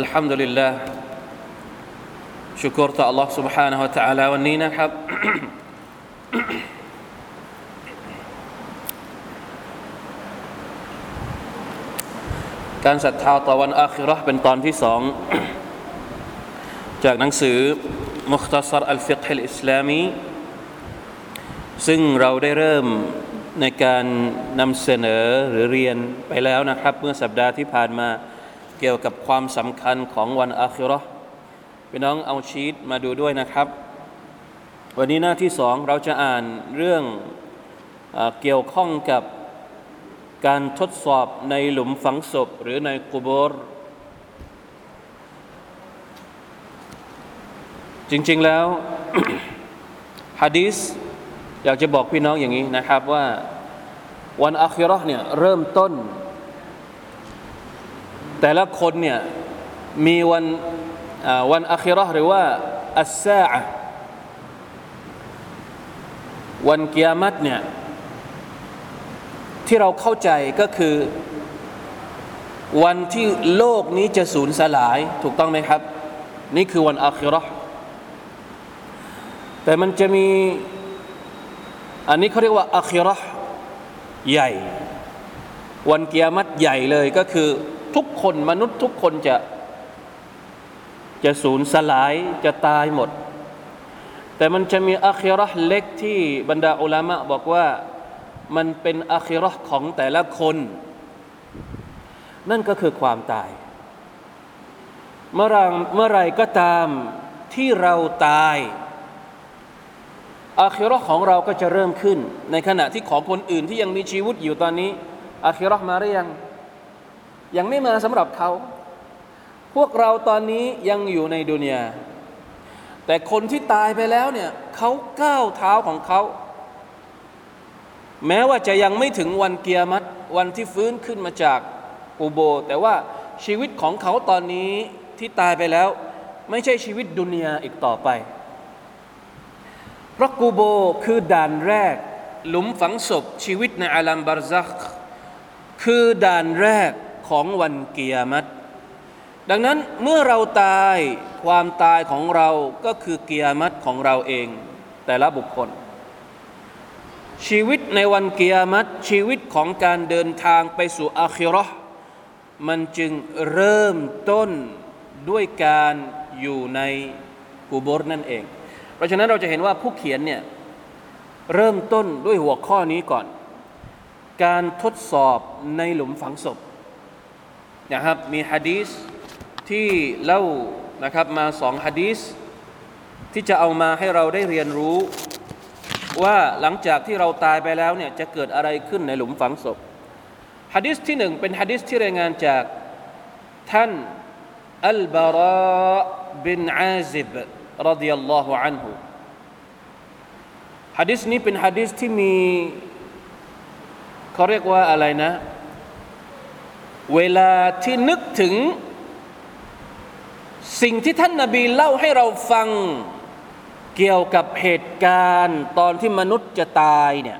الحمد لله ชุกรต่อ Allah سبحانه และ تعالى วันนี้นะครับ การศรัทธาต่อวันอาคิเราะห์เป็นตอนที่สอง จากหนังสือมุคตสรอัลฟิกฮิลอิสลามีซึ่งเราได้เริ่มในการนำเสนอหรือเรียนไปแล้วนะครับ เมื่อสัปดาห์ที่ผ่านมา เกี่ยวกับความสำคัญของวันอาคิราะห์พี่น้องเอาชีตมาดูด้วยนะครับ วันนี้หน้าที่สองเราจะอ่านเรื่องเอเกี่ยวข้องกับการทดสอบในหลุมฝังศพหรือในกุโบรจริง ๆแล้วฮะดีษอยากจะบอกพี่น้องอย่างนี้นะครับว่าวันอาคิราะห์เนี่ยเริ่มต้น แต่ละคนเนี่ยมีวันวันอาคิราห์หรือว่าอัสซาอะวันกิยามัตเนี่ยที่เราเข้าใจก็คือ วันที่โลกนี้จะสูญสลายถูกต้องไหมครับ นี่คือวันอาคิราะห์แต่มันจะมี อันนี้เขาเรียกว่าอาคิราะห์ใหญ่ วันกิยามัตใหญ่เลยก็คือ ทุกคนมนุษย์ทุกคนจะ จะสูญสลายจะตายหมด แต่มันจะมีอาคิราะห์เล็กที่บรรดาอุลามะบอกว่ามันเป็นอาคิราะห์ของแต่ละคน นั่นก็คือความตาย เมื่อไรเมื่อไรก็ตามที่เราตายอาคิราะห์ของเราก็จะเริ่มขึ้น ในขณะที่ของคนอื่นที่ยังมีชีวิตอยู่ตอนนี้อาคิราะห์มาหรือยัง ยังไม่มาสำหรับเขา พวกเราตอนนี้ยังอยู่ในดุนยาแต่คนที่ตายไปแล้วเนี่ยเขาก้าวเท้าของเขาแม้ว่าจะยังไม่ถึงวันเกียรมัตวันที่ฟื้นขึ้นมาจากอูโบ แต่ว่าชีวิตของเขาตอนนี้ที่ตายไปแล้ว ไม่ใช่ชีวิตดุนยาอีกต่อไปเพราะกูโบคือด่านแรก หลุมฝังศพชีวิตในอาลัมบารซัก คือด่านแรก ของวันเกียรติดังนั้นเมื่อเราตายความตายของเราก็คือเกียรติของเราเอง แต่ละบุคคล ชีวิตในวันเกียรติชีวิตของการเดินทางไปสู่อาคิราะห์มันจึงเริ่มต้นด้วยการอยู่ในกูบรนั่นเอง เพราะฉะนั้นเราจะเห็นว่าผู้เขียนเนี่ยเริ่มต้นด้วยหัวข้อนี้ก่อน การทดสอบในหลุมฝังศพ นะครับมีฮะดีษที่เล่านะครับมาสองฮะดีษที่จะเอามาให้เราได้เรียนรู้ ว่าหลังจากที่เราตายไปแล้วเนี่ยจะเกิดอะไรขึ้นในหลุมฝังศพฮะดีษที่หนึ่งเป็นฮะดีษที่รายงานจากท่านอัลบาราบินอาซิบรดิยัลลอฮุอันฮุฮะดีษนี้เป็นฮะดีษที่มีเขาเรียกว่าอะไรนะ เวลาที่นึกถึง สิ่งที่ท่านนาบีเล่าให้เราฟังเกี่ยวกับเหตุการณ์ตอนที่มนุษย์จะตายเนี่ย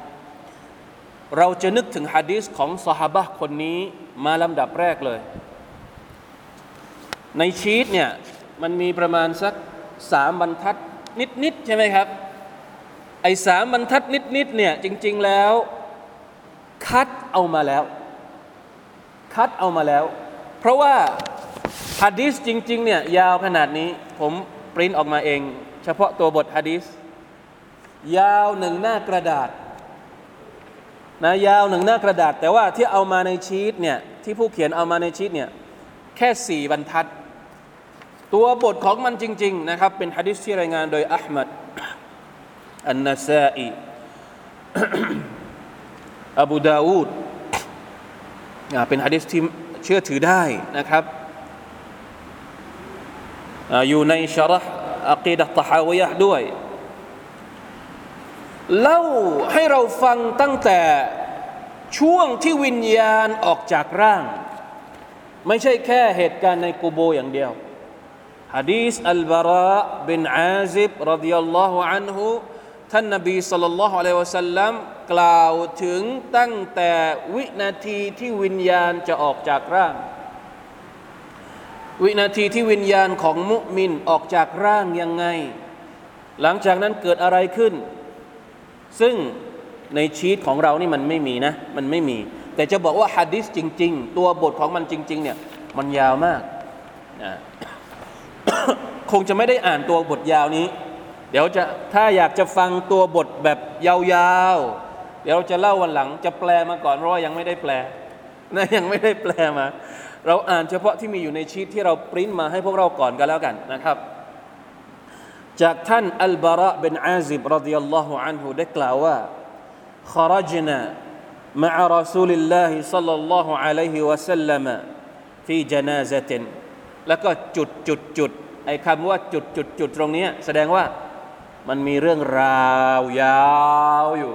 เราจะนึกถึงฮะดีษของสหบะคนนี้มาลำดับแรกเลย ในชีตเนี่ยมันมีประมาณสักสามบรรทัดนิด ๆ ใช่ไหมครับ ไอ้สามบรรทัดนิด ๆ เนี่ยจริง ๆ แล้ว คัดเอามาแล้ว คัดเอามาแล้ว เพราะว่าฮะดีษจริง ๆ เนี่ย ยาวขนาดนี้ ผมปริ้นออกมาเอง เฉพาะตัวบทฮะดีษยาวหนึ่งหน้ากระดาษนะยาวหนึ่งหน้ากระดาษ แต่ว่าที่เอามาในชีตเนี่ยที่ผู้เขียนเอามาในชีตเนี่ยแค่สี่บรรทัด ตัวบทของมันจริง ๆ นะครับ เป็นฮะดิษที่รายงานโดยอัลมัดอันนาซาอีอบูดาวูด เป็นฮะดิษที่เชื่อถือได้นะครับอยู่ในชรห์อักีดะตะฮาวยะด้วยเล่าให้เราฟังตั้งแต่ช่วงที่วิญญาณออกจากร่าง ไม่ใช่แค่เหตุการณ์ในกูโบอย่างเดียวฮะดีษอัลบาระบินอาซิบรดิยัลลอฮุอันฮุท่านนบีสัลลัลลอฮุอะลัยวะสัลลัม กล่าวถึงตั้งแต่วินาทีที่วิญญาณจะออกจากร่าง วินาทีที่วิญญาณของมุมินออกจากร่างยังไง หลังจากนั้นเกิดอะไรขึ้น ซึ่งในชีตของเรานี่มันไม่มีนะ มันไม่มี แต่จะบอกว่าฮะดิษจริง ๆ ตัวบทของมันจริง ๆ เนี่ย มันยาวมากนะคงจะไม่ได้อ่านตัวบทยาวนี้ เดี๋ยวจะถ้าอยากจะฟังตัวบทแบบยาวๆ เดี๋ยวเราจะเล่าวันหลัง จะแปลมาก่อนเพราะว่ายังไม่ได้แปลนะยังไม่ได้แปลมา เราอ่านเฉพาะที่มีอยู่ในชีตที่เราปริ้นมาให้พวกเราก่อนกันแล้วกันนะครับ จากท่านอัลบาระเป็นอาซิบรดิยัลลอฮุอันฮุได้กล่าวว่า خرجنا مع رسول الله صلى الله عليه وسلم في جنازة แล้วก็จุดจุดจุดไอ้คำว่าจุดจุดจุดตรงนี้แสดงว่ามันมีเรื่องราวยาวอยู่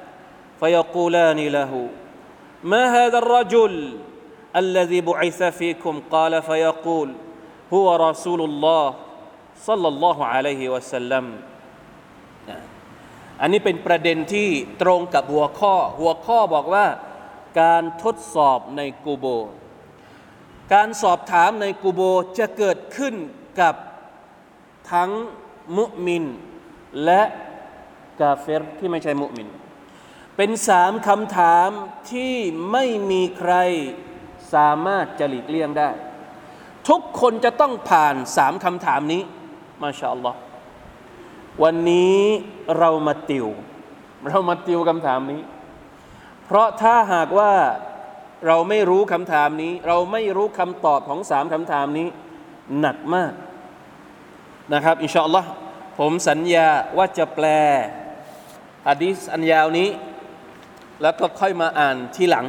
فيقولان له ما هذا الرجل الذي بعث فيكم قال فيقول هو رسول الله صلى الله عليه وسلم อันนี้เป็นประเด็นที่ตรงกับหัวข้อ หัวข้อบอกว่า การทดสอบในกูโบ การสอบถามในกูโบจะเกิดขึ้นกับทั้งมุมิน และกาเฟรที่ไม่ใช่มุมิน เป็นสามคำถามที่ไม่มีใครสามารถจะหลีกเลี่ยงได้ ทุกคนจะต้องผ่านสามคำถามนี้ มาชาอัลลอฮ์วันนี้เรามาติว เรามาติวคำถามนี้ เพราะถ้าหากว่าเราไม่รู้คำถามนี้ เราไม่รู้คำตอบของสามคำถามนี้ หนักมากนะครับ อินชาอัลลอฮ์ผมสัญญาว่าจะแปลฮะดีษอันยาวนี้ แล้วก็ค่อยมาอ่านทีหลัง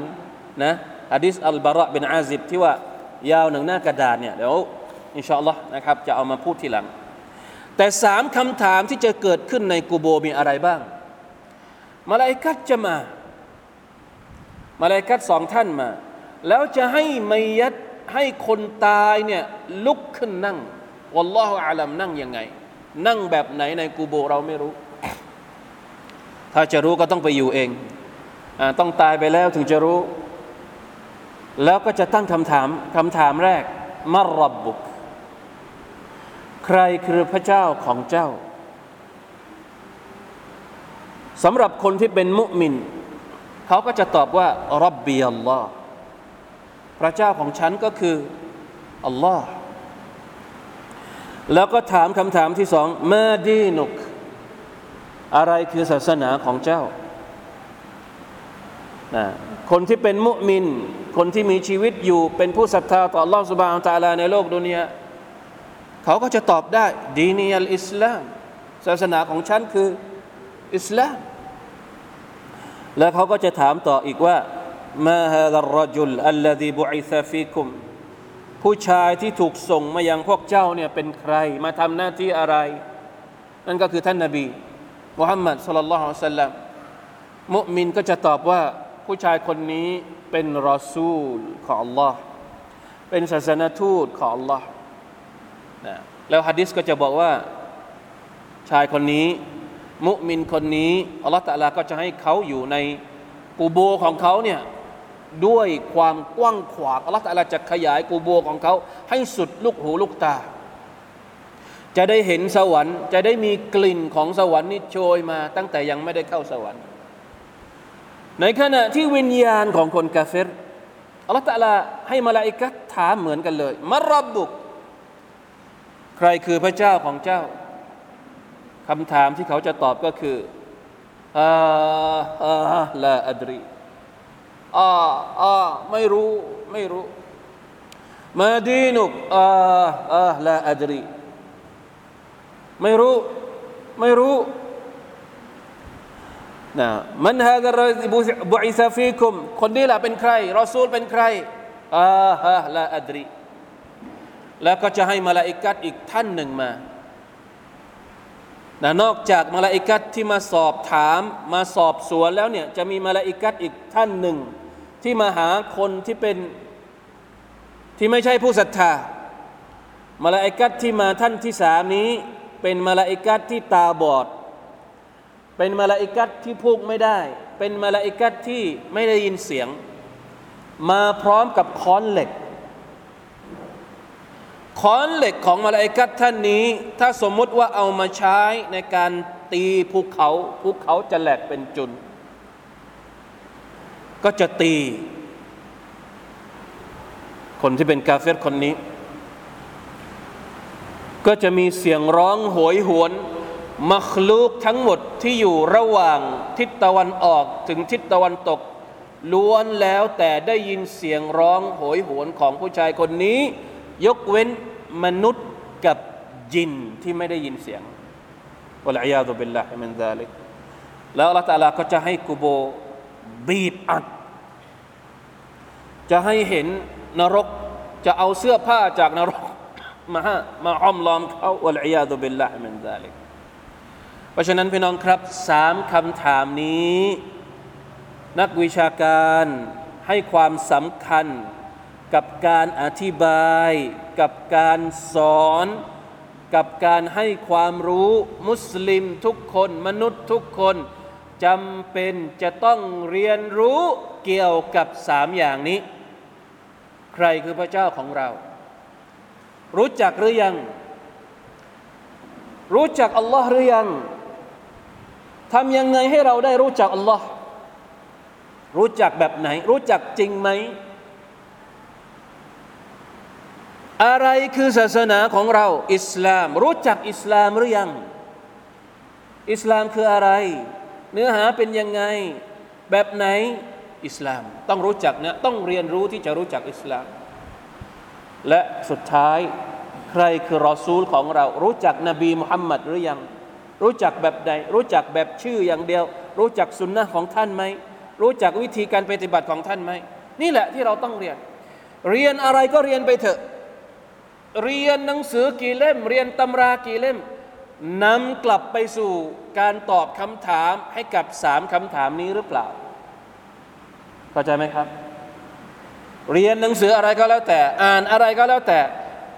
นะฮะดีษอัลบาระเป็นอาซิบที่ว่ายาวหนึ่งหน้ากระดาษเนี่ยเดี๋ยวอินชาอัลลอฮ์นะครับจะเอามาพูดทีหลัง แต่สามคำถามที่จะเกิดขึ้นในกูโบมีอะไรบ้าง มาลายกัดจะมา มาลายกัดสองท่านมา แล้วจะให้มัยัดให้คนตายเนี่ยลุกขึ้นนั่งวัลลอฮฺอาลัมนั่งยังไง นั่งแบบไหนในกูโบเราไม่รู้ ถ้าจะรู้ก็ต้องไปอยู่เอง ต้องตายไปแล้วถึงจะรู้ แล้วก็จะตั้งคำถามคำถามแรกมารับบุก ใครคือพระเจ้าของเจ้าสำหรับคนที่เป็นมุมิน เขาก็จะตอบว่ารับบีอัลลอฮ์พระเจ้าของฉันก็คืออัลลอฮ์แล้วก็ถามคำถามที่สองมาดีนุก อะไรคือศาสนาของเจ้า นะคนที่เป็นมุมิน คนที่มีชีวิตอยู่เป็นผู้ศรัทธาต่อลอสุบาอตาลาในโลกดุนยาเขาก็จะตอบได้ดีนีอัลอิสลาม ศาสนาของฉันคืออิสลาม แล้วเขาก็จะถามต่ออีกว่ามาฮาดรจุลอัลลดีบุอิซาฟิคุมผู้ชายที่ถูกส่งมายังพวกเจ้าเนี่ยเป็นใคร มาทำหน้าที่อะไร นั่นก็คือท่านนาบีมุฮัมมัดสุลลัลลอฮุอะลัยฮิสลามมุมินก็จะตอบว่า ผู้ชายคนนี้เป็นรอซูลของ Allah เป็นศาสนทูตของ Allah นะแล้วฮะดิษก็จะบอกว่าชายคนนี้ มุมินคนนี้อัลลอฮฺตะลาก็จะให้เขาอยู่ในกูโบของเขาเนี่ยด้วยความกว้างขวางอัลลอฮฺตะลาจะขยายกูโบของเขา ให้สุดลูกหูลูกตา จะได้เห็นสวรรค์ จะได้มีกลิ่นของสวรรค์นี่โชยมาตั้งแต่ยังไม่ได้เข้าสวรรค์ ในขณะที่วิญญาณของคนกาเฟรอัลลอฮฺ تعالىให้มาลาอิกัดถามเหมือนกันเลยمن ربك ใครคือพระเจ้าของเจ้าคำถามที่เขาจะตอบก็คือهاه هاه لا أدري อ่าอ่าไม่รู้ไม่รู้ما دينك هاه هاه لا أدريไม่รู้ ไม่รู้ นะمن هذا بعث فيكم คนนี้แหละเป็นใคร รอซูลเป็นใครهاه لا أدريแล้วก็จะให้มาลาอิกัดอีกท่านหนึ่งมานะนอกจากมาลาอิกัดที่มาสอบถามมาสอบสวนแล้วเนี่ยจะมีมาลาอิกัดอีกท่านหนึ่ง ที่มาหาคนที่เป็นที่ไม่ใช่ผู้ศรัทธามาลาอิกัดที่มาท่านที่สามนี้ เป็นมาลาอิกัดที่ตาบอด เป็นมาลาอิกัดที่พูดไม่ได้ เป็นมาลาอิกัดที่ไม่ได้ยินเสียง มาพร้อมกับค้อนเหล็กค้อนเหล็กของมาลาอิกัดท่านนี้ ถ้าสมมุติว่าเอามาใช้ในการตีภูเขาภูเขาจะแหลกเป็นจุน ก็จะตี คนที่เป็นกาเฟรคนนี้ ก็จะมีเสียงร้องโหยหวน มัคลูกทั้งหมดที่อยู่ระหว่างทิศตะวันออกถึงทิศตะวันตก ล้วนแล้วแต่ได้ยินเสียงร้องโหยหวนของผู้ชายคนนี้ ยกเว้นมนุษย์กับจินที่ไม่ได้ยินเสียงวะลัยยาตุบิลลาฮิมินซาลิกแล้วอัลลอฮฺตาลาก็จะให้กูโบบีบอัด จะให้เห็นนรกจะเอาเสื้อผ้าจากนรกมาฮะมาอ้อมล้อมเขาวะลัยยาตุบิลลาฮิมินซาลิก เพราะฉะนั้นพี่น้องครับสามคำถามนี้ นักวิชาการให้ความสำคัญกับการอธิบาย กับการสอน กับการให้ความรู้มุสลิมทุกคนมนุษย์ทุกคนจำเป็นจะต้องเรียนรู้เกี่ยวกับสามอย่างนี้ ใครคือพระเจ้าของเรา รู้จักหรือยัง รู้จักอัลลอฮ์หรือยัง ทำยังไงให้เราได้รู้จักอัลลอฮ์รู้จักแบบไหน รู้จักจริงไหม อะไรคือศาสนาของเรา อิสลาม รู้จักอิสลามหรือยัง อิสลามคืออะไร เนื้อหาเป็นยังไง แบบไหนอิสลาม ต้องรู้จักนะต้องเรียนรู้ที่จะรู้จักอิสลาม และสุดท้ายใครคือรอซูลของเรา รู้จักนบีมุฮัมมัดหรือยัง รู้จักแบบใด รู้จักแบบชื่ออย่างเดียว รู้จักสุนนะของท่านไหม รู้จักวิธีการปฏิบัติของท่านไหม นี่แหละที่เราต้องเรียน เรียนอะไรก็เรียนไปเถอะ เรียนหนังสือกี่เล่ม เรียนตำรากี่เล่มนำกลับไปสู่การตอบคำถามให้กับสามคำถามนี้หรือเปล่าเข้าใจไหมครับ เรียนหนังสืออะไรก็แล้วแต่ อ่านอะไรก็แล้วแต่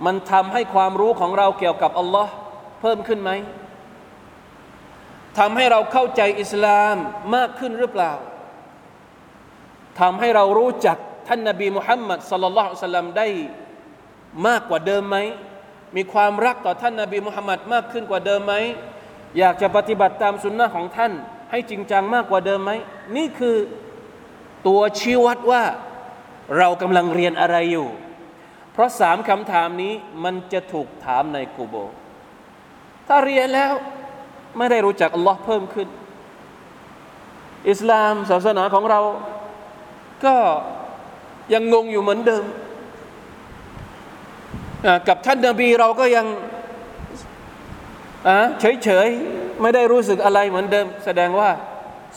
มันทำให้ความรู้ของเราเกี่ยวกับอัลลอฮ์เพิ่มขึ้นไหม ทำให้เราเข้าใจอิสลามมากขึ้นหรือเปล่าทำให้เรารู้จักท่านนบีมุฮัมมัดสัลลัลลอฮุอะลัยฮิได้มากกว่าเดิมไหม มีความรักต่อท่านนาบีมุฮัมมัดมากขึ้นกว่าเดิมไหม อยากจะปฏิบัติตามสุนนะของท่าน ให้จริงจังมากกว่าเดิมไหม นี่คือตัวชี้วัดว่าเรากำลังเรียนอะไรอยู่ เพราะสามคำถามนี้มันจะถูกถามในกูโบ ถ้าเรียนแล้ว ไม่ได้รู้จักอัลลอฮ์เพิ่มขึ้น อิสลามศาสนาของเรา ก็ยังงงอยู่เหมือนเดิม กับท่านนบีเราก็ยังเฉยๆ ไม่ได้รู้สึกอะไรเหมือนเดิม แสดงว่า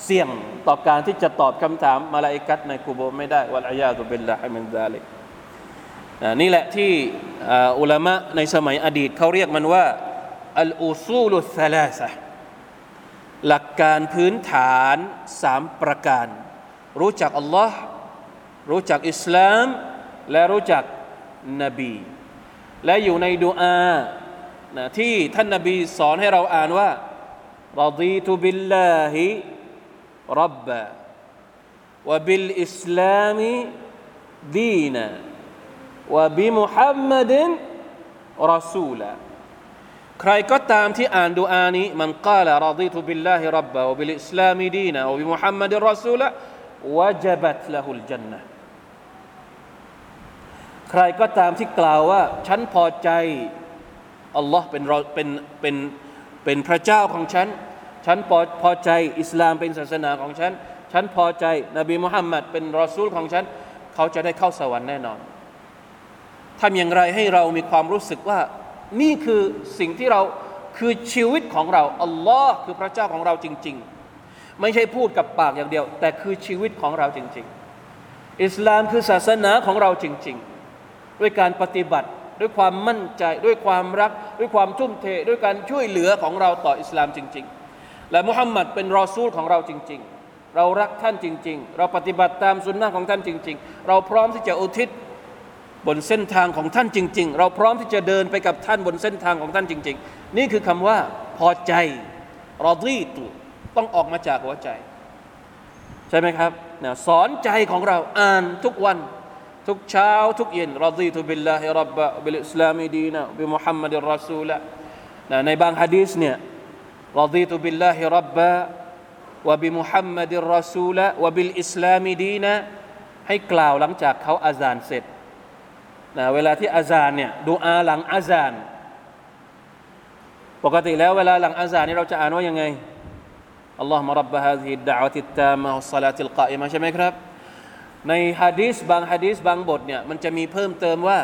เสี่ยงต่อการที่จะตอบคำถามมาลาอิกัตในกูโบไม่ได้والعياذ بالله من ذلكนี่แหละที่อุลามะในสมัยอดีตเขาเรียกมันว่าอัลอุซูลุสลาสะ หลักการพื้นฐานสามประการ รู้จักอัลลอฮ์รู้จักอิสลาม และรู้จักนบี และอยู่ในดูอานะที่ท่านนบีสอนให้เราอ่านว่ารดีตุบิลลาฮิรับบะวบิลอิสลามดีนะวบิมุฮัมมัดรอซูละ ใครก็ตามที่อ่านดูอานี้มันกล่าวรดีตุบิลลาฮิรับบะวบิลอิสลามีดีนะวบิมุฮัมมัดรอซูละวะจบัตละฮุลจันนะใครก็ตามที่กล่าวว่า ฉันพอใจอัลลอฮ์เป็นเป็นเป็นเป็นพระเจ้าของฉัน ฉันพอพอใจอิสลามเป็นศาสนาของฉัน ฉันพอใจนบีมุฮัมมัดเป็นรอซูลของฉัน เขาจะได้เข้าสวรรค์แน่นอนทำอย่างไรให้เรามีความรู้สึกว่า นี่คือสิ่งที่เราคือชีวิตของเราอัลลอฮ์คือพระเจ้าของเราจริง ๆ ไม่ใช่พูดกับปากอย่างเดียว แต่คือชีวิตของเราจริง ๆ อิสลามคือศาสนาของเราจริง ๆ ด้วยการปฏิบัติด้วยความมั่นใจด้วยความรัก ด้วยความทุ่มเท ด้วยการช่วยเหลือของเราต่ออิสลามจริง ๆ และมุฮัมมัดเป็นรอซูลของเราจริง ๆ เรารักท่านจริง ๆ เราปฏิบัติตามสุนนะของท่านจริง ๆ เราพร้อมที่จะอุทิศ บนเส้นทางของท่านจริง ๆ เราพร้อมที่จะเดินไปกับท่านบนเส้นทางของท่านจริง ๆ นี่คือคำว่าพอใจรอดีตุต้องออกมาจากหัวใจ ใช่ไหมครับนะสอนใจของเราอ่านทุกวัน ทุกเช้า ทุกเย็นรอดีตุบิลลาฮิรับบะบิลอิสลามีดีนะบิมุฮัมมัดรอซูละนะในบางฮะดีษเนี่ยรอดีตุบิลลาฮิรับบะวบิมุฮัมมัดรอซูละวบิลอิสลามีดีนะให้กล่าวหลังจากเขาอาซานเสร็จ นะเวลาที่อาซานเนี่ยดูอาหลังอาซาน ปกติแล้วเวลาหลังอาซานนี่เราจะอ่านว่ายังไงอัลลอฮ์มารับบะฮาฮิดดะอัติตามะฮุสลาติลกาอิมาใช่ไหมครับ ในฮะดีษบางฮะดีษบางบทเนี่ยมันจะมีเพิ่มเติมว่า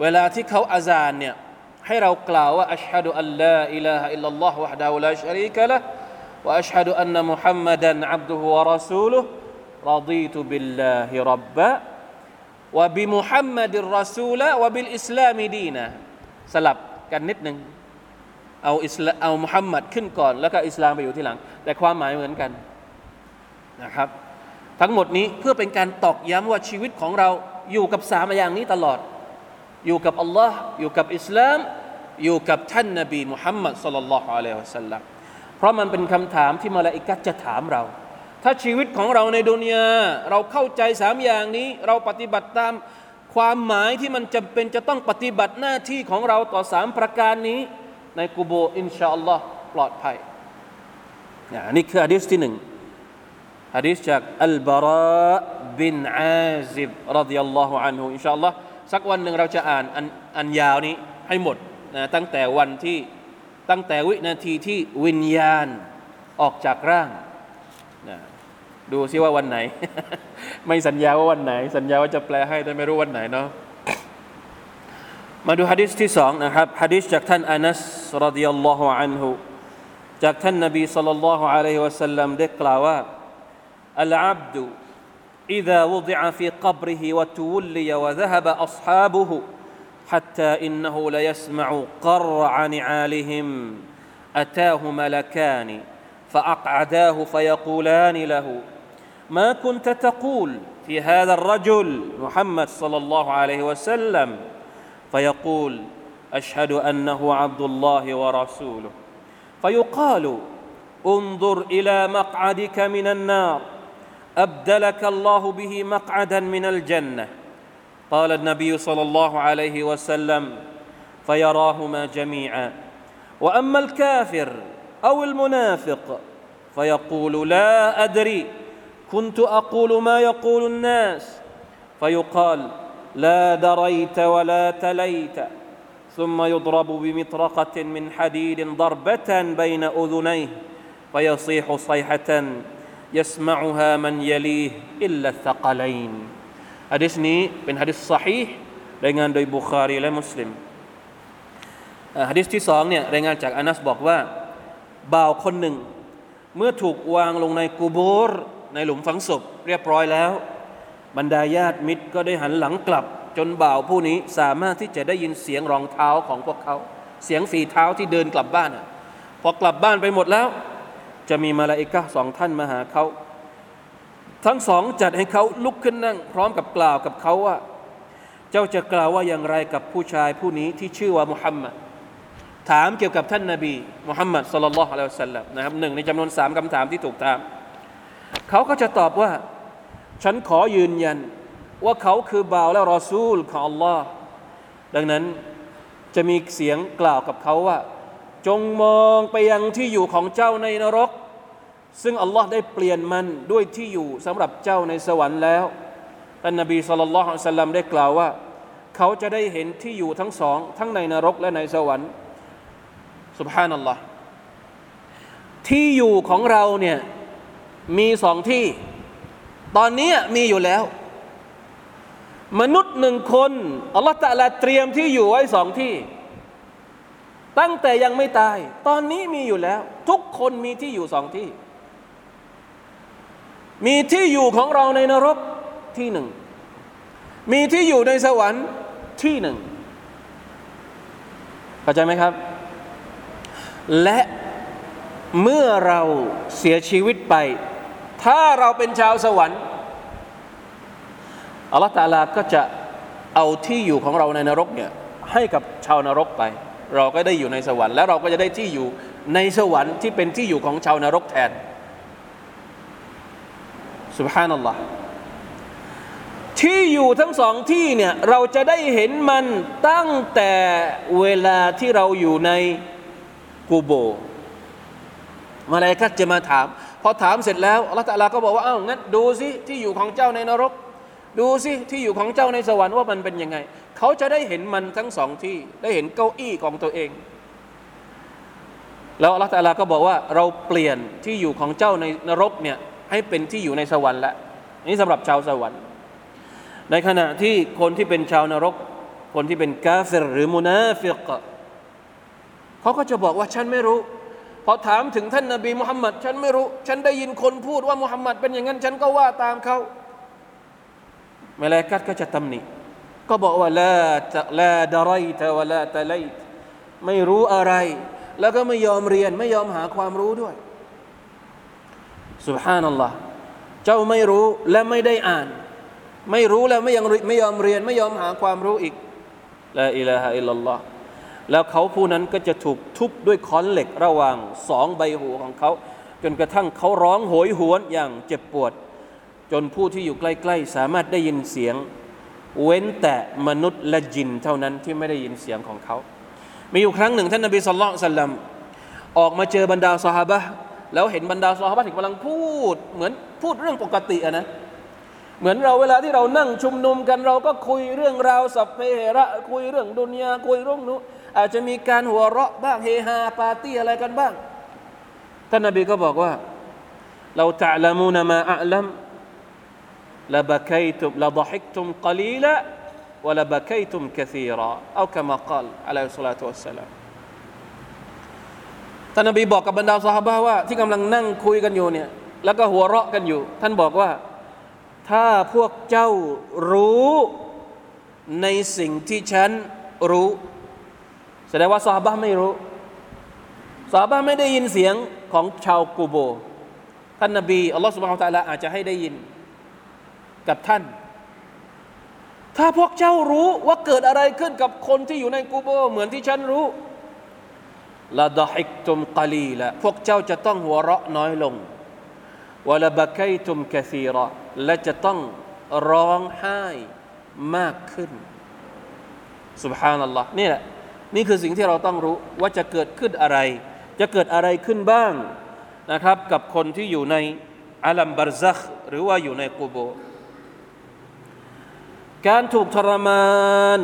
เวลาที่เขาอาซานเนี่ยให้เรากล่าวว่าأشهد أن لا إله إلا الله وحده لا شريك له وأشهد أن محمدا عبده ورسوله رضيت بالله ربا وبمحمد رسولا وبالإسلام ديناสลับกันนิดหนึ่งเอาอิสลาเอามุฮัมมัดขึ้นก่อน แล้วก็อิสลามไปอยู่ที่หลัง แต่ความหมายเหมือนกันนะครับ ทั้งหมดนี้เพื่อเป็นการตอกย้ำว่าชีวิตของเราอยู่กับสามอย่างนี้ตลอด อยู่กับอัลลอฮ์อยู่กับอิสลาม อยู่กับท่านนบีมุฮัมมัดสุลลัลลอฮุอะลัยฮิวะสัลลัมเพราะมันเป็นคำถามที่มาลาอิกัจะถามเรา ถ้าชีวิตของเราในดุนยาเราเข้าใจสามอย่างนี้ เราปฏิบัติตามความหมายที่มันจำเป็นจะต้องปฏิบัติหน้าที่ของเราต่อสามประการนี้ ในกุโบอินชาอัลลอฮ์ปลอดภัยนี่คือฮะดิษที่หนึ่งฮะดิษจากอัลบาระบินอาซิบรดิยัลลอฮุอันฮุอินชาอัลลอฮ์สักวันหนึ่งเราจะอ่านอันอันยาวนี้ให้หมดนะตั้งแต่วันที่ตั้งแต่วินาทีที่วิญญาณออกจากร่าง ดูซิว่าวันไหน ไม่สัญญาว่าวันไหน สัญญาว่าจะแปลให้แต่ไม่รู้วันไหนเนาะมาดูฮะดิษที่สองนะครับฮะดิษจากท่านอานัสรดิยัลลอฮุอันฮุจากท่านนบีสัลลัลลอฮุอะลัยฮิวะสัลลัมได้กล่าวว่าอัลอับดุ إذا وضع في قبره وتولي وذهب أصحابه حتى إنه ليسمع قرع نعالهم أتاه ملكان فأقعداه فيقولان له ما كنت تقول في هذا الرجل محمد صلى الله عليه وسلم فيقول أشهد أنه عبد الله ورسوله. فيقال انظر إلى مقعدك من النار أبدلك الله به مقعدا من الجنة. قال النبي صلى الله عليه وسلم فيراهما جميعا. وأما الكافر أو المنافق فيقول لا أدري. كنت اقول ما يقول الناس فيقال لا دريت ولا تليت ثم يضرب بمطرقه من حديد ضربه بين اذنيه فيصيح صيحه يسمعها من يليه الا الثقلين حديث นี้เป็นหะดีษ صحيح รายงานโดยบุคารีและมุสลิมฮะดีษที่สองเนี่ยรายงานจากอานัสบอกว่าบ่าวคนหนึ่งเมื่อถูกวางลงในกูโบร ในหลุมฝังศพเรียบร้อยแล้ว บรรดาญาติมิตรก็ได้หันหลังกลับ จนบ่าวผู้นี้สามารถที่จะได้ยินเสียงรองเท้าของพวกเขา เสียงฝีเท้าที่เดินกลับบ้านพอกลับบ้านไปหมดแล้ว จะมีมาลาอิกะสองท่านมาหาเขา ทั้งสองจัดให้เขาลุกขึ้นนั่ง พร้อมกับกล่าวกับเขาว่า เจ้าจะกล่าวว่าอย่างไรกับผู้ชายผู้นี้ที่ชื่อว่ามุฮัมมัดถามเกี่ยวกับท่านนาบีมุฮัมมัดสุลลัลลอฮุอะลัยฮิวสัลลัมนะครับหนึ่งในจำนวนสามคำถามที่ถูกถาม เขาก็จะตอบว่า ฉันขอยืนยัน ว่าเขาคือบ่าวและรอซูลของ Allah ดังนั้นจะมีเสียงกล่าวกับเขาว่า จงมองไปยังที่อยู่ของเจ้าในนรก ซึ่งอัลลอฮ์ได้เปลี่ยนมันด้วยที่อยู่สำหรับเจ้าในสวรรค์แล้วท่านนบีสุลต่านละฮ์สัลลัมได้กล่าวว่า เขาจะได้เห็นที่อยู่ทั้งสอง ทั้งในนรกและในสวรรค์สุบฮานัลลอฮ์ที่อยู่ของเราเนี่ย มีสองที่ ตอนนี้มีอยู่แล้ว มนุษย์หนึ่งคนอัลลอฮฺตะลาเตรียมที่อยู่ไว้สองที่ ตั้งแต่ยังไม่ตาย ตอนนี้มีอยู่แล้ว ทุกคนมีที่อยู่สองที่ มีที่อยู่ของเราในนรกที่หนึ่ง มีที่อยู่ในสวรรค์ที่หนึ่งเข้าใจไหมครับ และเมื่อเราเสียชีวิตไป ถ้าเราเป็นชาวสวรรค์อัลลอฮฺตาลาก็จะเอาที่อยู่ของเราในนรกเนี่ยให้กับชาวนรกไป เราก็ได้อยู่ในสวรรค์ และเราก็จะได้ที่อยู่ในสวรรค์ที่เป็นที่อยู่ของชาวนรกแทนสุบฮานัลลอฮ์ที่อยู่ทั้งสองที่เนี่ยเราจะได้เห็นมันตั้งแต่เวลาที่เราอยู่ในกูโบมาเลยก็จะมาถาม อถามเสร็จแล้วอัลลอฮฺตะลาก็บอกว่าอ้าวงั้นดูสิที่อยู่ของเจ้าในนรก ดูสิที่อยู่ของเจ้าในสวรรค์ว่ามันเป็นยังไง เขาจะได้เห็นมันทั้งสองที่ได้เห็นเก้าอี้ของตัวเอง แล้วอัลลอฮฺตะลาก็บอกว่าเราเปลี่ยนที่อยู่ของเจ้าในนรกเนี่ยให้เป็นที่อยู่ในสวรรค์แล้วนี่สำหรับชาวสวรรค์ ในขณะที่คนที่เป็นชาวนรก คนที่เป็นกาเฟรหรือมุนาฟิกเขาก็จะบอกว่าฉันไม่รู้ พอถามถึงท่านนาบีมุฮัมมัดฉันไม่รู้ ฉันได้ยินคนพูดว่ามุฮัมมัดเป็นอย่างนั้น ฉันก็ว่าตามเขาเมลากัดก็จะตำหนิก็บอกว่าละละดารายตะวะละตะไลตไม่รู้อะไร แล้วก็ไม่ยอมเรียนไม่ยอมหาความรู้ด้วยสุบฮานัลลอฮ์เจ้าไม่รู้และไม่ได้อ่าน ไม่รู้แล้วไม่ยังไม่ยอมเรียน ไม่ยอมหาความรู้อีกละอิลาฮะอิลลัลลอฮ์ แล้วเขาผู้นั้นก็จะถูกทุบด้วยค้อนเหล็กระหว่างสองใบหูของเขา จนกระทั่งเขาร้องโหยหวนอย่างเจ็บปวด จนผู้ที่อยู่ใกล้ๆ สามารถได้ยินเสียง เว้นแต่มนุษย์และจินเท่านั้นที่ไม่ได้ยินเสียงของเขา มีอยู่ครั้งหนึ่งท่านนบีสุลต่านสัลลัมออกมาเจอบรรดาสหายแล้วเห็นบรรดาสหายกำลังพูด เหมือนพูดเรื่องปกติอะนะเหมือนเราเวลาที่เรานั่งชุมนุมกันเราก็คุยเรื่องราวสัพเพเหระคุยเรื่องดุนยาคุยเรื่องนู้ อาจจะมีการหัวเราะบ้างเฮฮาปาร์ตี้อะไรกันบ้าง ท่านนบีก็บอกว่า เราจะละมูนมาอัลลัมละบะคัยตุมละดฮิกตุมกลีละวะละบะคัยตุมกซีระเอาคำกล่าวอะลัยฮิสลาตุวัสสลามท่านนบีบอกกับบรรดาสหายว่า ที่กำลังนั่งคุยกันอยู่เนี่ยแล้วก็หัวเราะกันอยู่ ท่านบอกว่า ถ้าพวกเจ้ารู้ในสิ่งที่ฉันรู้ แสดงว่าซาบะไม่รู้ซาบะไม่ได้ยินเสียงของชาวกูโบ ท่านนบีอัลลอฮฺสุบฮานตะลาอาจจะให้ได้ยินกับท่าน ถ้าพวกเจ้ารู้ว่าเกิดอะไรขึ้นกับคนที่อยู่ในกูโบ เหมือนที่ฉันรู้ละดะฮิกตุมกลีละพวกเจ้าจะต้องหัวเราะน้อยลงวละบะไกตุมกะซีระและจะต้องร้องไห้มากขึ้น سبحان อัลลอฮ์นี่แหละ นี่คือสิ่งที่เราต้องรู้ว่าจะเกิดขึ้นอะไร จะเกิดอะไรขึ้นบ้างนะครับกับคนที่อยู่ในอัลัมบารซักหรือว่าอยู่ในกูโบ การถูกทรมาน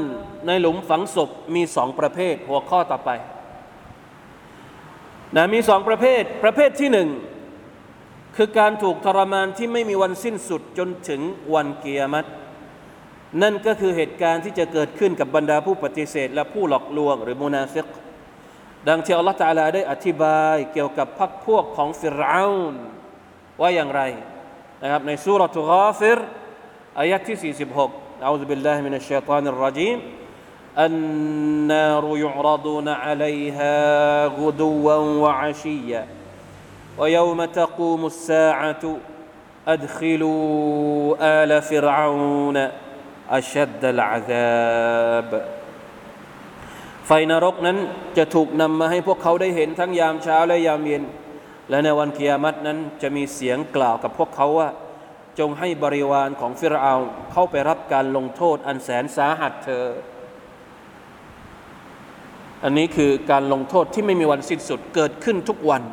ในหลุมฝังศพมีสองประเภทหัวข้อต่อไปนะมีสองประเภท ประเภทที่หนึ่งคือการถูกทรมานที่ไม่มีวันสิ้นสุดจนถึงวันเกียรติ นั่นก็คือเหตุการณ์ที่จะเกิดขึ้นกับบรรดาผู้ปฏิเสธ และผู้หลอกลวงหรือมุนาฟิกดังที่อัลลอฮฺตาลาได้อธิบายเกี่ยวกับพรรคพวกของฟิรเอานว่าอย่างไรนะครับในสุรทูกาฟิรอายะที่ 46 أعوذ بالله من الشيطان الرجيم النار يعرضون عليها غدوا وعشيا ويوم تقوم الساعة أدخلوا آل فرعون أشد العذاب ไฟนรกนั้นจะถูกนำมาให้พวกเขาได้เห็นทั้งยามเช้าและยามเย็น และในวันเกียรตินั้นจะมีเสียงกล่าวกับพวกเขาว่า จงให้บริวารของฟิรเอาเข้าไปรับการลงโทษอันแสนสาหัสเธอ อันนี้คือการลงโทษที่ไม่มีวันสิ้นสุดเกิดขึ้นทุกวัน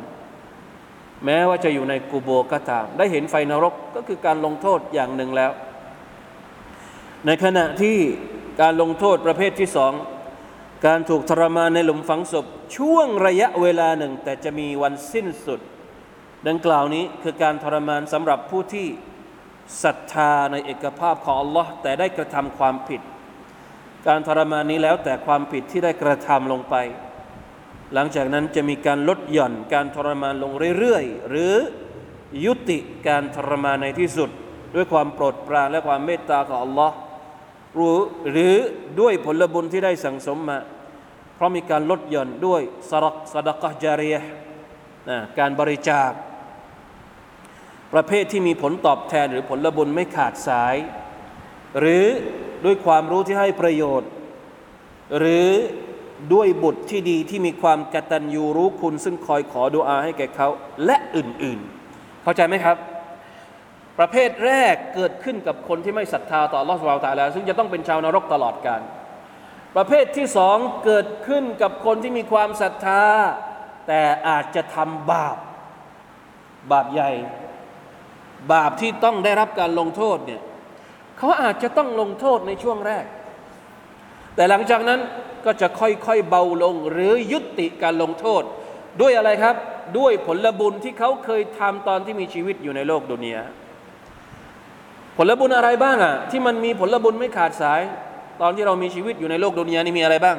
แม้ว่าจะอยู่ในกูโบก็ตาม ได้เห็นไฟนรกก็คือการลงโทษอย่างหนึ่งแล้ว ในขณะที่การลงโทษประเภทที่สอง การถูกทรมานในหลุมฝังศพ ช่วงระยะเวลาหนึ่ง แต่จะมีวันสิ้นสุด ดังกล่าวนี้คือการทรมานสำหรับผู้ที่ศรัทธาในเอกภาพของ Allah แต่ได้กระทำความผิด การทรมานนี้แล้วแต่ความผิดที่ได้กระทำลงไป หลังจากนั้นจะมีการลดหย่อนการทรมานลงเรื่อยๆ หรือยุติการทรมานในที่สุด ด้วยความโปรดปรานและความเมตตาของ Allah รู้หรือด้วยผลบุญที่ได้สั่งสมมา เพราะมีการลดหย่อนด้วยสรักสดกะจารียนะการบริจาค ประเภทที่มีผลตอบแทนหรือผลบุญไม่ขาดสาย หรือด้วยความรู้ที่ให้ประโยชน์ หรือด้วยบุตรที่ดีที่มีความกตัญญูรู้คุณ ซึ่งคอยขอดุอาให้แก่เขาและอื่นๆ เข้าใจไหมครับ ประเภทแรกเกิดขึ้นกับคนที่ไม่ศรัทธาต่อลอสวาตาแล้วซึ่งจะต้องเป็นชาวนรกตลอดกาลประเภทที่สองเกิดขึ้นกับคนที่มีความศรัทธา แต่อาจจะทำบาป บาปใหญ่ บาปที่ต้องได้รับการลงโทษเนี่ยเขาอาจจะต้องลงโทษในช่วงแรก แต่หลังจากนั้นก็จะค่อยๆเบาลงหรือยุติการลงโทษ ด้วยอะไรครับ ด้วยผลบุญที่เขาเคยทำตอนที่มีชีวิตอยู่ในโลกดุนยา ผลบุญอะไรบ้างอะที่มันมีผลบุญไม่ขาดสาย ตอนที่เรามีชีวิตอยู่ในโลกดุนยานี่มีอะไรบ้าง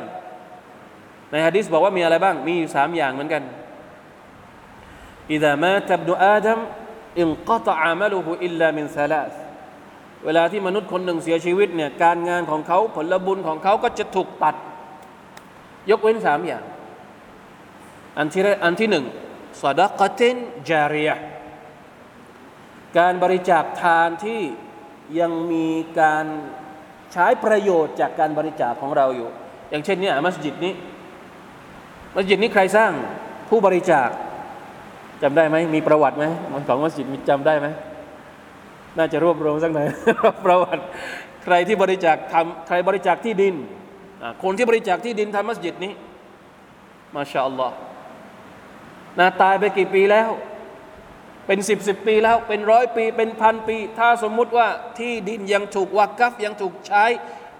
ในฮะดิษบอกว่ามีอะไรบ้าง มีอยู่สามอย่างเหมือนกันอิดะมาตับดุอาดัมอินกตอามัลุฮุอิลลามินซาลาสเวลาที่มนุษย์คนหนึ่งเสียชีวิตเนี่ยการงานของเขาผลบุญของเขาก็จะถูกตัด ยกเว้นสามอย่าง อันที่อันที่หนึ่งสดกตินจารียการบริจาคทานที่ ยังมีการใช้ประโยชน์จากการบริจาคของเราอยู่ อย่างเช่นเนี่ยมัสยิดนี้ มัสยิดนี้ใครสร้างผู้บริจาคจำได้ไหมมีประวัติไหมของมัสยิดมีจำได้ไหมน่าจะรวบรวมสักหน่อยประวัติใครที่บริจาคทำใครบริจาคที่ดินคนที่บริจาคที่ดินทำมัสยิดนี้มาชาอัลลอฮ์นาตายไปกี่ปีแล้ว เป็นสิบสิบปีแล้วเป็นร้อยปีเป็นพันปี ถ้าสมมุติว่าที่ดินยังถูกวักกัฟยังถูกใช้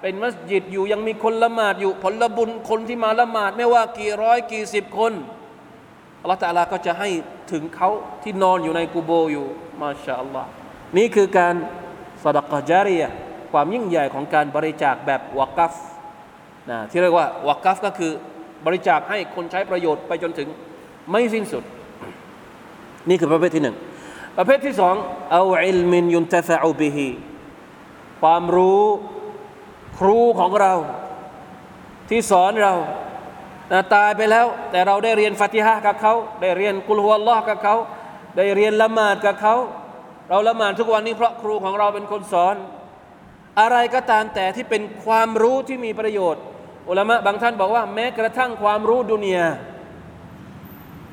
เป็นมัสยิดอยู่ยังมีคนละหมาดอยู่ผลบุญคนที่มาละหมาด ไม่ว่ากี่ร้อยกี่สิบคนอัลลอฮฺตาลาก็จะให้ถึงเขาที่นอนอยู่ในกูโบอยู่มาชาอัลลอฮ์นี่คือการสดกจารียความยิ่งใหญ่ของการบริจาคแบบวักกัฟนะที่เรียกว่าวักกัฟก็คือบริจาคให้คนใช้ประโยชน์ไปจนถึงไม่สิ้นสุด นี่คือประเภทที่หนึ่งประเภทที่สองเอาอิลมินยุนตะฟะอุบิฮีความรู้ครูของเรา ที่สอนเราตายไปแล้ว แต่เราได้เรียนฟาติฮะกับเขาได้เรียนกุลฮุวัลลอฮ์กับเขาได้เรียนละหมาดกับเขาเราละหมาดทุกวันนี้เพราะครูของเราเป็นคนสอน อะไรก็ตามแต่ที่เป็นความรู้ที่มีประโยชน์อุลามะบางท่านบอกว่า แม้กระทั่งความรู้ดุนยา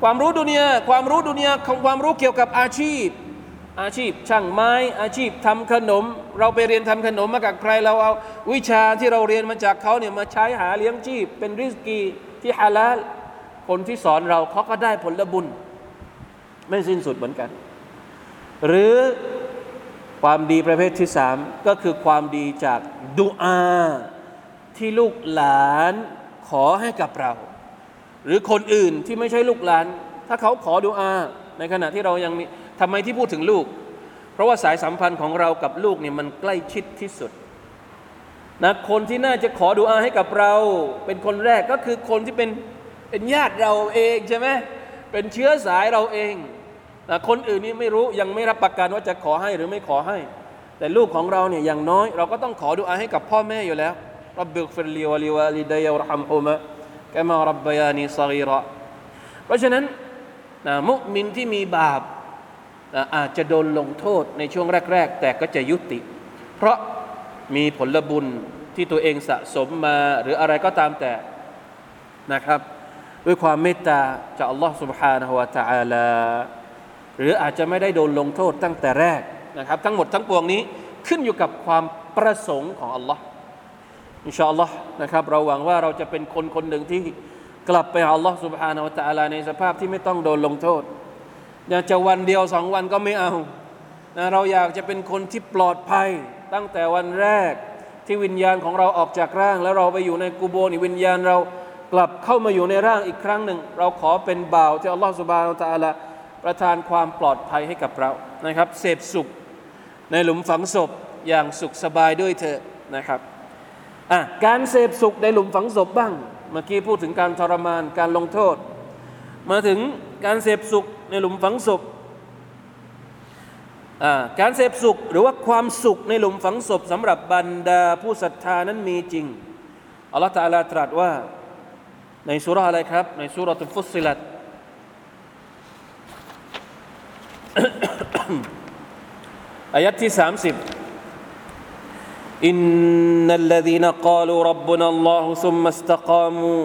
ความรู้ดุนยาความรู้ดุนยาของความรู้เกี่ยวกับอาชีพ อาชีพช่างไม้อาชีพทำขนม เราไปเรียนทำขนมมาจากใครเราเอาวิชาที่เราเรียนมาจากเขาเนี่ยมาใช้หาเลี้ยงชีพ เป็นริสกีที่ฮาลาลคนที่สอนเราเขาก็ได้ผลบุญ ไม่สิ้นสุดเหมือนกัน หรือความดีประเภทที่สามก็คือความดีจากดุอาที่ลูกหลานขอให้กับเรา หรือคนอื่นที่ไม่ใช่ลูกหลาน ถ้าเขาขอดุอา ในขณะที่เรายังมีทำไมที่พูดถึงลูก เพราะว่าสายสัมพันธ์ของเรากับลูกเนี่ยมันใกล้ชิดที่สุดนะคนที่น่าจะขอดุอาให้กับเรา เป็นคนแรกก็คือคนที่เป็นเป็นญาติเราเองใช่ไหมเป็นเชื้อสายเราเองนะคนอื่นนี่ไม่รู้ยังไม่รับประกันว่าจะขอให้หรือไม่ขอให้ แต่ลูกของเราเนี่ยอย่างน้อย เราก็ต้องขอดุอาให้กับพ่อแม่อยู่แล้วรับบิกฟิรลีวะลิวะลิดายะรฮัมฮุมะ กามารับบยานีสกีระเพราะฉะนั้นนะมุมินที่มีบาปนะอาจจะโดนลงโทษในช่วงแรก ๆ แต่ก็จะยุติ เพราะมีผลบุญที่ตัวเองสะสมมาหรืออะไรก็ตามแต่ นะครับ ด้วยความเมตตาจากอัลลอฮ์ سبحانه และ تعالى หรืออาจจะไม่ได้โดนลงโทษตั้งแต่แรกนะครับ ทั้งหมดทั้งปวงนี้ขึ้นอยู่กับความประสงค์ของอัลลอฮ์ อินชาอัลลอฮ์นะครับเราหวังว่าเราจะเป็นคนคนหนึ่งที่กลับไปอัลลอฮ์สุบฮานาอัตะอาลาในสภาพที่ไม่ต้องโดนลงโทษอยากจะวันเดียวสองวันก็ไม่เอานะเราอยากจะเป็นคนที่ปลอดภัย ตั้งแต่วันแรกที่วิญญาณของเราออกจากร่าง แล้วเราไปอยู่ในกูโบนวิญญาณเรากลับเข้ามาอยู่ในร่างอีกครั้งหนึ่ง เราขอเป็นบ่าวที่อัลลอฮ์สุบฮานาอัตะอาลาประทานความปลอดภัยให้กับเรานะครับ เสพสุขในหลุมฝังศพอย่างสุขสบายด้วยเถอะนะครับ อะการเสพสุขในหลุมฝังศพบ้าง เมื่อกี้พูดถึงการทรมานการลงโทษ มาถึงการเสพสุขในหลุมฝังศพการเสพสุขหรือว่าความสุขในหลุมฝังศพสำหรับบรรดาผู้ศรัทธานั้นมีจริงอัลลอฮฺตาลาตรัสว่าในสุราอะไรครับ ในสุรตุฟุสิลัตอายัดที่สามสิบ إن الذين قالوا ربنا الله ثم استقاموا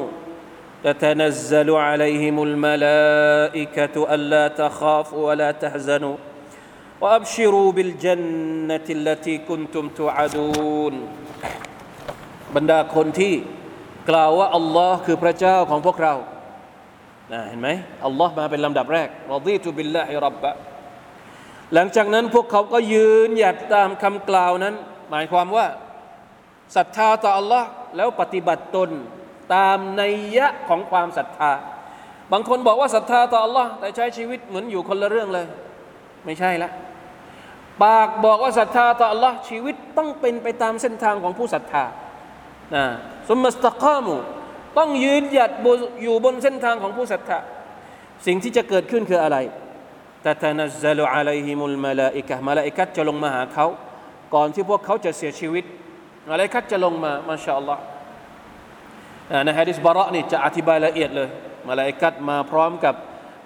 تتنزل عليهم الملائكة ألا تخافوا ولا تحزنوا وأبشروا بالجنة التي كنتم توعدون บรรดาคนที่กล่าวว่าอัลลอฮ์คือพระเจ้าของพวกเรานะเห็นไหมอัลลอฮ์มาเป็นลำดับแรกรอดีตุบิลลาฮิรับบะหลังจากนั้นพวกเขาก็ยืนหยัดตามคำกล่าวนั้น ห มายความว่าศรัทธาต่ออัลลอฮ์แล้วปฏิบัติตนตามนัยยะของความศรัทธา บางคนบอกว่าศรัทธาต่ออัลลอฮ์แต่ใช้ชีวิตเหมือนอยู่คนละเรื่องเลย ไม่ใช่ละปากบอกว่าศรัทธาต่อ Allah ชีวิตต้องเป็นไปตามเส้นทางของผู้ศรัทธานะสมมติตะก้ามูต้องยืนหยัดอยู่บนเส้นทางของผู้ศรัทธาสิ่งที่จะเกิดขึ้นคืออะไรแต่ทนัซลุอะลัยฮิมุลมาลาอิกะมาลาอิกัตจะลงมาหาเขา ก่อนที่พวกเขาจะเสียชีวิตมาลาอิกัตจะลงมามาชาอัลลอฮ์ในฮะดิษบาระนี่จะอธิบายละเอียดเลยมาลาอิกัตมาพร้อมกับ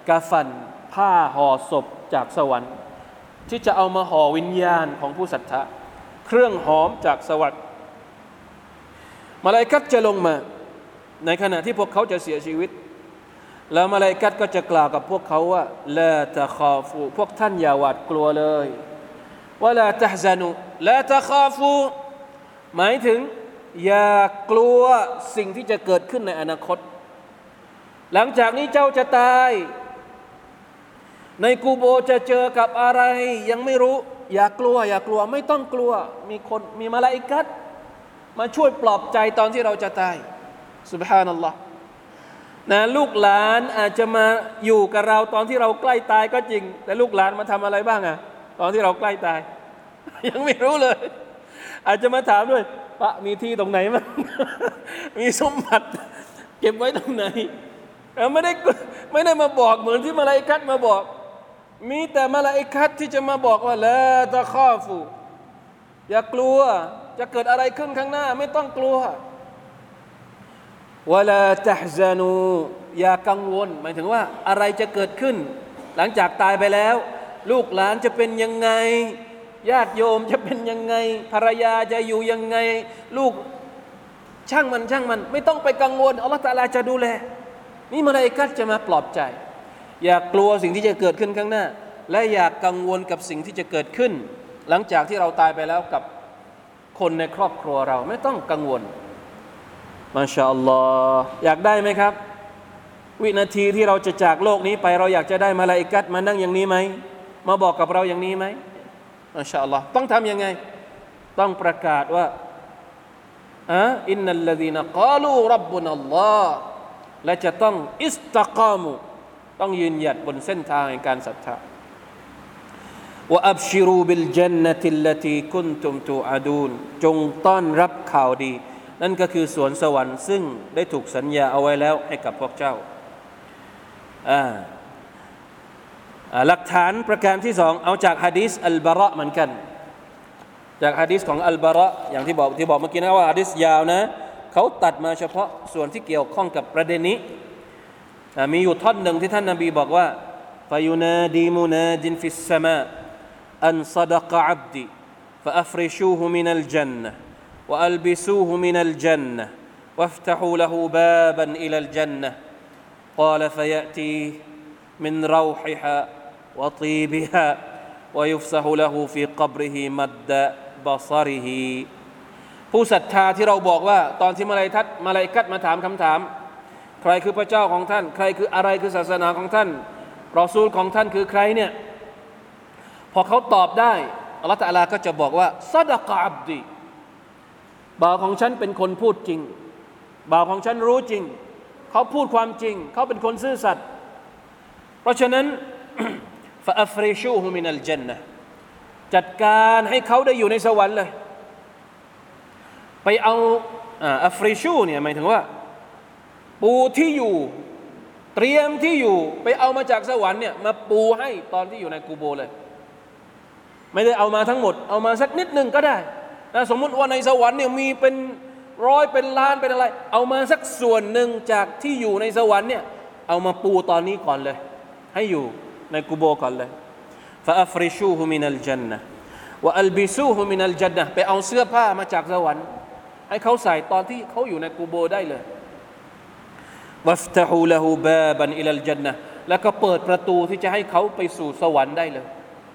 กาฟันผ้าห่อศพจากสวรรค์ ที่จะเอามาห่อวิญญาณของผู้ศรัทธาเครื่องหอมจากสวรรค์มาลายกัดจะลงมา ในขณะที่พวกเขาจะเสียชีวิต แล้วมาลายกัดก็จะกล่าวกับพวกเขาว่าละตะคาฟูพวกท่านอย่าหวาดกลัวเลย ว่าละตะซานุละตะคาฟู หมายถึง อย่ากลัวสิ่งที่จะเกิดขึ้นในอนาคต หลังจากนี้เจ้าจะตาย ในกูโบจะเจอกับอะไร ยังไม่รู้ อย่ากลัว อย่ากลัวไม่ต้องกลัว มีคนมีมาลาอิกัดมาช่วยปลอบใจตอนที่เราจะตายสุบฮานัลลอฮ์นะลูกหลานอาจจะมาอยู่กับเราตอนที่เราใกล้ตายก็จริง แต่ลูกหลานมาทำอะไรบ้างอะ ตอนที่เราใกล้ตาย ยังไม่รู้เลย อาจจะมาถามด้วยพระมีที่ตรงไหนมั้งมีสมบัติ เก็บไว้ตรงไหนไม่ได้ไม่ได้มาบอกเหมือนที่มาลาอิกัดมาบอก มีแต่มาลาอิคัตที่จะมาบอกว่าละตะข้อฟูอย่ากลัวจะเกิดอะไรขึ้นข้างหน้า ไม่ต้องกลัววลาตะฮซานูอย่ากังวล หมายถึงว่าอะไรจะเกิดขึ้น หลังจากตายไปแล้ว ลูกหลานจะเป็นยังไง ญาติโยมจะเป็นยังไง ภรรยาจะอยู่ยังไง ลูกช่างมันช่างมัน ไม่ต้องไปกังวลอัลลอฮฺตาลาจะดูแล นี่มาลาอิกัตจะมาปลอบใจ อย่ากลัวสิ่งที่จะเกิดขึ้นข้างหน้า และอย่ากกังวลกับสิ่งที่จะเกิดขึ้น หลังจากที่เราตายไปแล้วกับคนในครอบครัวเราไม่ต้องกังวลมาชาอัลลอฮ์อยากได้ไหมครับ วินาทีที่เราจะจากโลกนี้ไปเราอยากจะได้มาลาอิกัดมานั่งอย่างนี้ไหม มาบอกกับเราอย่างนี้ไหมมาชาอัลลอฮ์ต้องทำยังไง ต้องประกาศว่าอะอินนัลลดีนกาลูรับบุนัลลอฮ์และจะต้องอิสตะกามุต้องยืนหยัดบนเส้นทางแห่งการศรัทธาว่าอับชิรูบิลจันนติลตีคุนตุมตูอาดูนจงต้อนรับข่าวดี นั่นก็คือสวนสวรรค์ซึ่งได้ถูกสัญญาเอาไว้แล้วให้กับพวกเจ้า หลักฐานประการที่สองเอาจากฮะดีษอัลบาระเหมือนกัน จากฮะดีษของอัลบาระอย่างที่บอกที่บอกเมื่อกี้นะว่าฮะดีษยาวนะเขาตัดมาเฉพาะส่วนที่เกี่ยวข้องกับประเด็นนี้มีอยู่ท่อนหนึ่งที่ท่านนบีบอกว่าฟายุนาดีมุนาดินฟิสสมาอันซดกอับดี فأفرشوه من الجنة وألبسوه من الجنة وافتحوا له بابا إلى الجنة قال فيأتي من روحها وطيبها ويفسح له في قبره مد بصره ผู้ศรัทธาที่เราบอกว่า ตอนที่มาลายทัดมาลายกัดมาถามคำถาม ใครคือพระเจ้าของท่าน ใครคืออะไรคือศาสนาของท่านรอซูลของท่านคือใครเนี่ยพอเขาตอบได้อัลลอฮฺตะลาก็จะบอกว่าซาดะกอับดีบ่าวของฉันเป็นคนพูดจริง บ่าวของฉันรู้จริง เขาพูดความจริง เขาเป็นคนซื่อสัตย์เพราะฉะนั้น ฟา อัฟริชูฮุมินัลจันนะจัดการให้เขาได้อยู่ในสวรรค์เลย ไปเอาอัฟริชูเนี่ยหมายถึงว่า ปูที่อยู่ เตรียมที่อยู่ ไปเอามาจากสวรรค์เนี่ยมาปูให้ตอนที่อยู่ในกูโบเลย ไม่ได้เอามาทั้งหมด เอามาสักนิดหนึ่งก็ได้นะสมมุติว่าในสวรรค์เนี่ยมีเป็นร้อยเป็นล้านเป็นอะไร เอามาสักส่วนหนึ่งจากที่อยู่ในสวรรค์เนี่ยเอามาปูตอนนี้ก่อนเลย ให้อยู่ ในกูโบก่อนเลยฟาอัฟริชูฮุมินัลจันนะว่าอัลบิซูฮุมินัลจันนะไปเอาเสื้อผ้ามาจากสวรรค์ให้เขาใส่ตอนที่เขาอยู่ในกูโบได้เลยวัฟตะฮูละฮูบาบันอิลัลจันนะแล้วก็เปิดประตูที่จะให้เขาไปสู่สวรรค์ได้เลย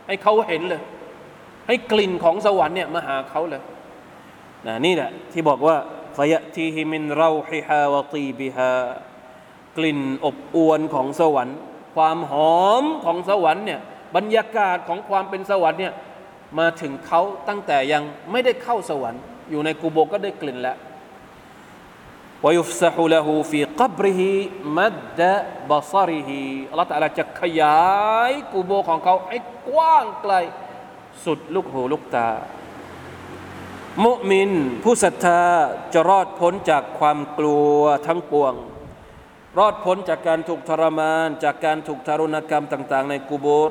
ให้เขาเห็นเลย ให้กลิ่นของสวรรค์เนี่ยมาหาเขาเลยนะนี่แหละที่บอกว่าฟยะทีฮิมินเราฮิฮาวตีบิฮากลิ่นอบอวนของสวรรค์ ความหอมของสวรรค์เนี่ยบรรยากาศของความเป็นสวรรค์เนี่ยมาถึงเขาตั้งแต่ยังไม่ได้เข้าสวรรค์ อยู่ในกูโบก็ได้กลิ่นแล้ววยุฟซะฮุละฮูฟีกับริฮิมัดดะบาซาริฮิอัลลอฮฺจะขยายกูโบของเขาให้กว้างไกลสุดลูกหูลูกตา มุมิน ผู้ศรัทธาจะรอดพ้นจากความกลัวทั้งปวง รอดพ้นจากการถูกทรมาน จากการถูกทารุณกรรมต่าง ๆ ในกูโบร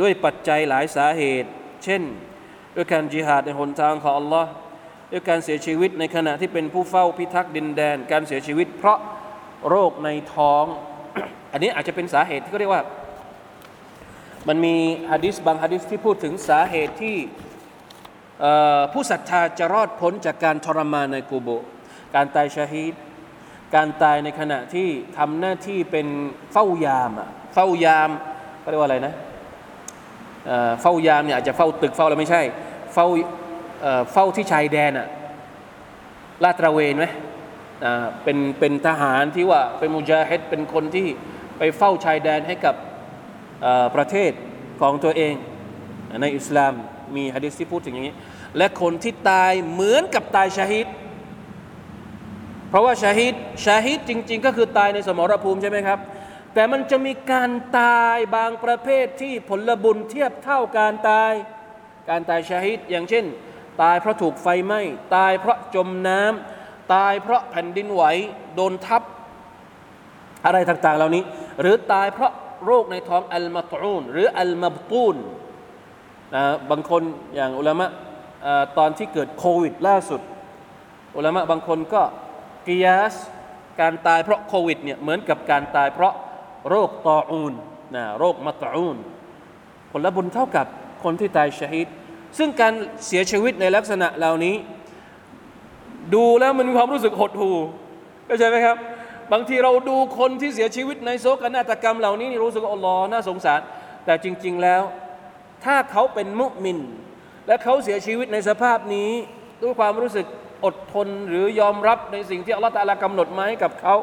ด้วยปัจจัยหลายสาเหตุ เช่น ด้วยการจิหาดในหนทางของอัลลอฮ์ด้วยการเสียชีวิตในขณะที่เป็นผู้เฝ้าพิทักษ์ดินแดน การเสียชีวิตเพราะโรคในท้อง อันนี้อาจจะเป็นสาเหตุที่เขาเรียกว่า มันมีฮะดิษบางฮะดิษที่พูดถึงสาเหตุที่ผู้ศรัทธาจะรอดพ้นจากการทรมานในกูโบ การตายชาฮีด การตายในขณะที่ทำหน้าที่เป็นเฝ้ายามอะเฝ้ายามเขาเรียกว่าอะไรนะเฝ้ายามเนี่ยอาจจะเฝ้าตึกเฝ้าอะไรไม่ใช่ เฝ้าเฝ้าที่ชายแดนอะลาดตระเวนไหมเป็นเป็นทหารที่ว่าเป็นมุจาฮิดเป็นคนที่ไปเฝ้าชายแดนให้กับประเทศของตัวเอง ในอิสลามมีฮะดิษที่พูดถึงอย่างนี้ และคนที่ตายเหมือนกับตายชาฮิด ราะว่าชาฮิดชาฮิดจริง ๆ ก็คือตายในสมรภูมิใช่ไหมครับ แต่มันจะมีการตายบางประเภทที่ผลบุญเทียบเท่าการตาย การตายชาฮิดอย่างเช่น ตายเพราะถูกไฟไหม้ตายเพราะจมน้ำตายเพราะแผ่นดินไหวโดนทับอะไรต่างๆ เหล่านี้ หรือตายเพราะโรคในท้องอัลมาตูนหรืออัลมาบตูนนะบางคนอย่างอุลามะตอนที่เกิดโควิดล่าสุด อุลามะบางคนก็ กิยาสการตายเพราะโควิดเนี่ยเหมือนกับการตายเพราะโรคตออูนนะโรคมาตอูนผลบุญเท่ากับคนที่ตายชฮิดซึ่งการเสียชีวิตในลักษณะเหล่านี้ ดูแล้วมันมีความรู้สึกหดหู่เข้าใจไหมครับ บางทีเราดูคนที่เสียชีวิตในโศกนาฏกรรมเหล่านี้รู้สึกว่อัลลอฮ์น่าสงสาร แต่จริง ๆแล้ว ถ้าเขาเป็นมุมิน และเขาเสียชีวิตในสภาพนี้ด้วยความรู้สึก อดทนหรือยอมรับในสิ่งที่อัลลอฮฺตาลากำหนดมาให้กับเขา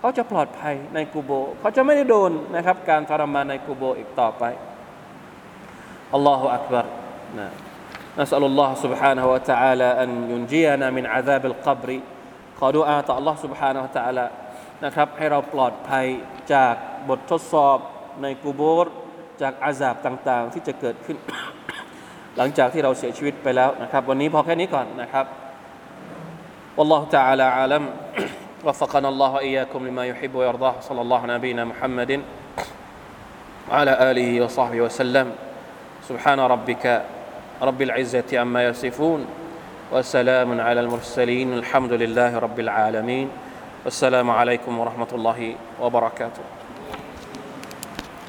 เขาจะปลอดภัยในกูโบ เขาจะไม่ได้โดนนะครับ การทรมานในกูโบอีกต่อไปอัลลอฮฺอักบารนะ نسأل الله سبحانه وتعالى أن ينجينا من عذاب القبر ขอดุอาต่อ Allah سبحانه และ تعالى นะครับให้เราปลอดภัยจากบททดสอบในกูโบรจากอาซาบต่างๆ ที่จะเกิดขึ้น หลังจากที่เราเสียชีวิตไปแล้วนะครับ วันนี้พอแค่นี้ก่อนนะครับ والله تعالى عالم وفقنا الله وإياكم لما يحب ويرضاه. صلى الله على نبينا محمد وعلى آله وصحبه وسلم. سبحان ربك رب العزة عما يصفون وسلام على المرسلين. الحمد لله رب العالمين. والسلام عليكم ورحمة الله وبركاته.